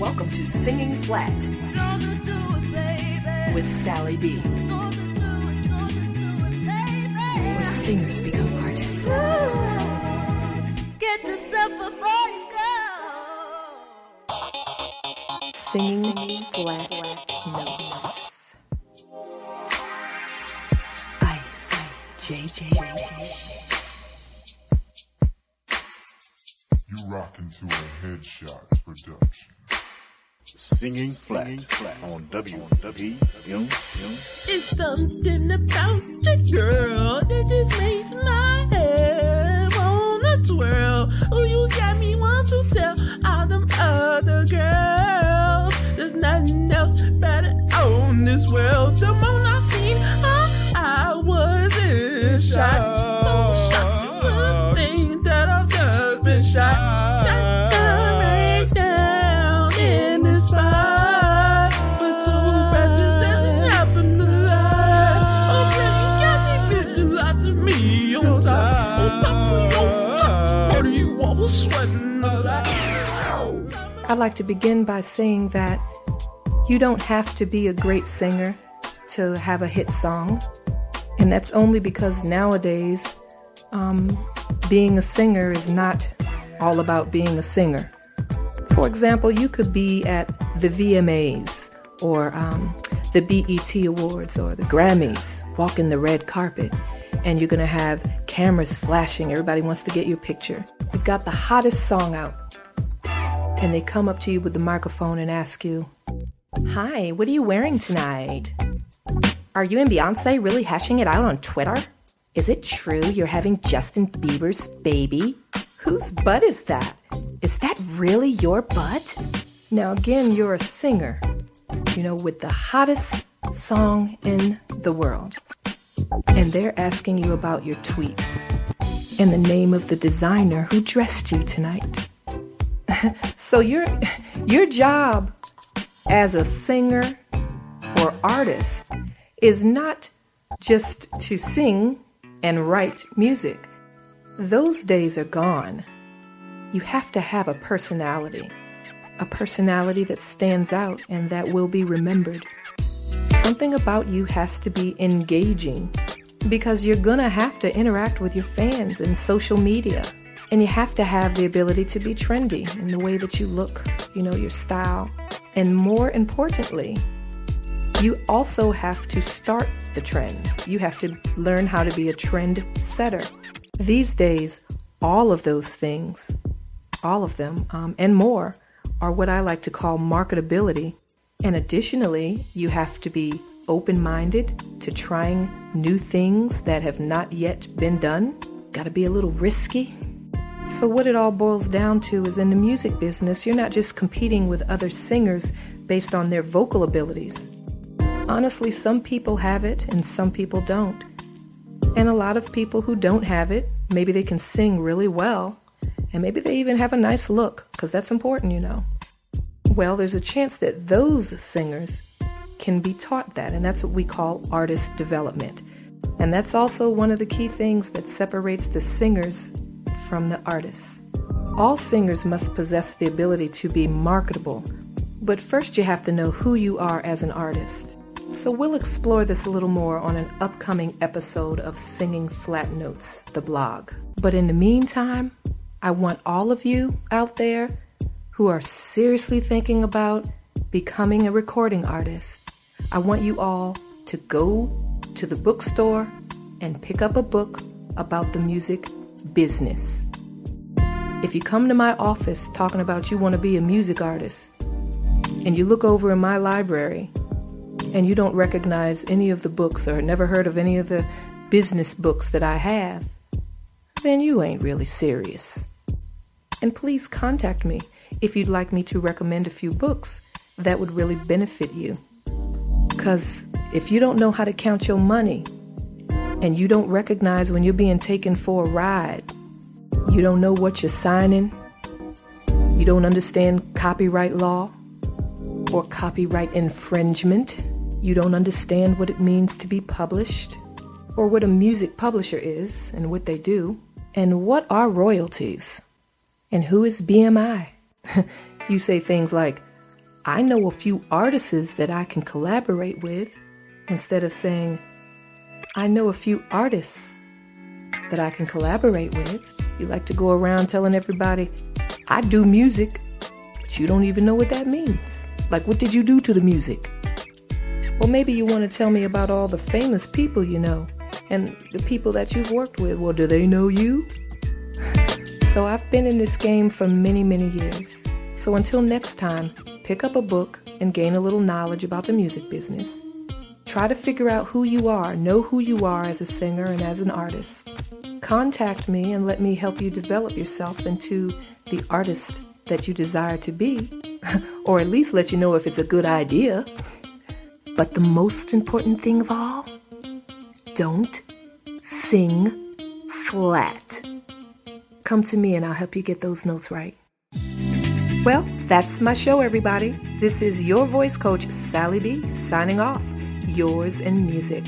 Welcome to Singing Flat with Sally B. Where singers become artists. Get yourself a voice, girl. Singing Flat Notes. Ice. JJ. You rockin' to a Headshots production. Singing flat, flat on WWM. It's something about the girl, that just makes I'd like to begin by saying that you don't have to be a great singer to have a hit song. And that's only because nowadays, um, being a singer is not all about being a singer. For example, you could be at the VMAs or um, the BET Awards or the Grammys, walking the red carpet, and you're gonna have cameras flashing. Everybody wants to get your picture. You've got the hottest song out, and they come up to you with the microphone and ask you, Hi, what are you wearing tonight? Are you and Beyonce really hashing it out on Twitter? Is it true you're having Justin Bieber's baby? Whose butt is that? Is that really your butt? Now, again, you're a singer, you know, with the hottest song in the world. And they're asking you about your tweets and the name of the designer who dressed you tonight. so your your job as a singer or artist is not just to sing and write music. Those days are gone. You have to have a personality, a personality that stands out and that will be remembered. Something about you has to be engaging because you're gonna have to interact with your fans in social media. And you have to have the ability to be trendy in the way that you look, you know, your style. And more importantly, you also have to start the trends. You have to learn how to be a trend setter. These days, all of those things, all of them, um, and more, are what I like to call marketability. And additionally, you have to be open minded to trying new things that have not yet been done. Got to be a little risky. So, what it all boils down to is in the music business, you're not just competing with other singers based on their vocal abilities. Honestly, some people have it and some people don't. And a lot of people who don't have it, maybe they can sing really well, and maybe they even have a nice look, because that's important, you know. Well, there's a chance that those singers can be taught that, and that's what we call artist development. And that's also one of the key things that separates the singers from the artists. All singers must possess the ability to be marketable, but first you have to know who you are as an artist. So we'll explore this a little more on an upcoming episode of Singing Flat Notes, the blog. But in the meantime, I want all of you out there who are seriously thinking about becoming a recording artist, I want you all to go to the bookstore and pick up a book about the music business. If you come to my office talking about you want to be a music artist, and you look over in my library and you don't recognize any of the books or never heard of any of the business books that I have, then you ain't really serious. And please contact me if you'd like me to recommend a few books that would really benefit you. Because if you don't know how to count your money and you don't recognize when you're being taken for a ride, you don't know what you're signing, you don't understand copyright law or copyright infringement, you don't understand what it means to be published or what a music publisher is and what they do, and what are royalties, and who is BMI. you say things like, I know a few artists that I can collaborate with instead of saying, I know a few artists that I can collaborate with. You like to go around telling everybody, I do music, but you don't even know what that means. Like, what did you do to the music? Well, maybe you want to tell me about all the famous people you know and the people that you've worked with. Well, do they know you? so I've been in this game for many, many years. So until next time, pick up a book and gain a little knowledge about the music business. Try to figure out who you are, know who you are as a singer and as an artist. Contact me and let me help you develop yourself into the artist that you desire to be, or at least let you know if it's a good idea. But the most important thing of all, don't sing flat. Come to me and I'll help you get those notes right. Well, that's my show, everybody. This is your voice coach, Sally B, signing off. Yours in music.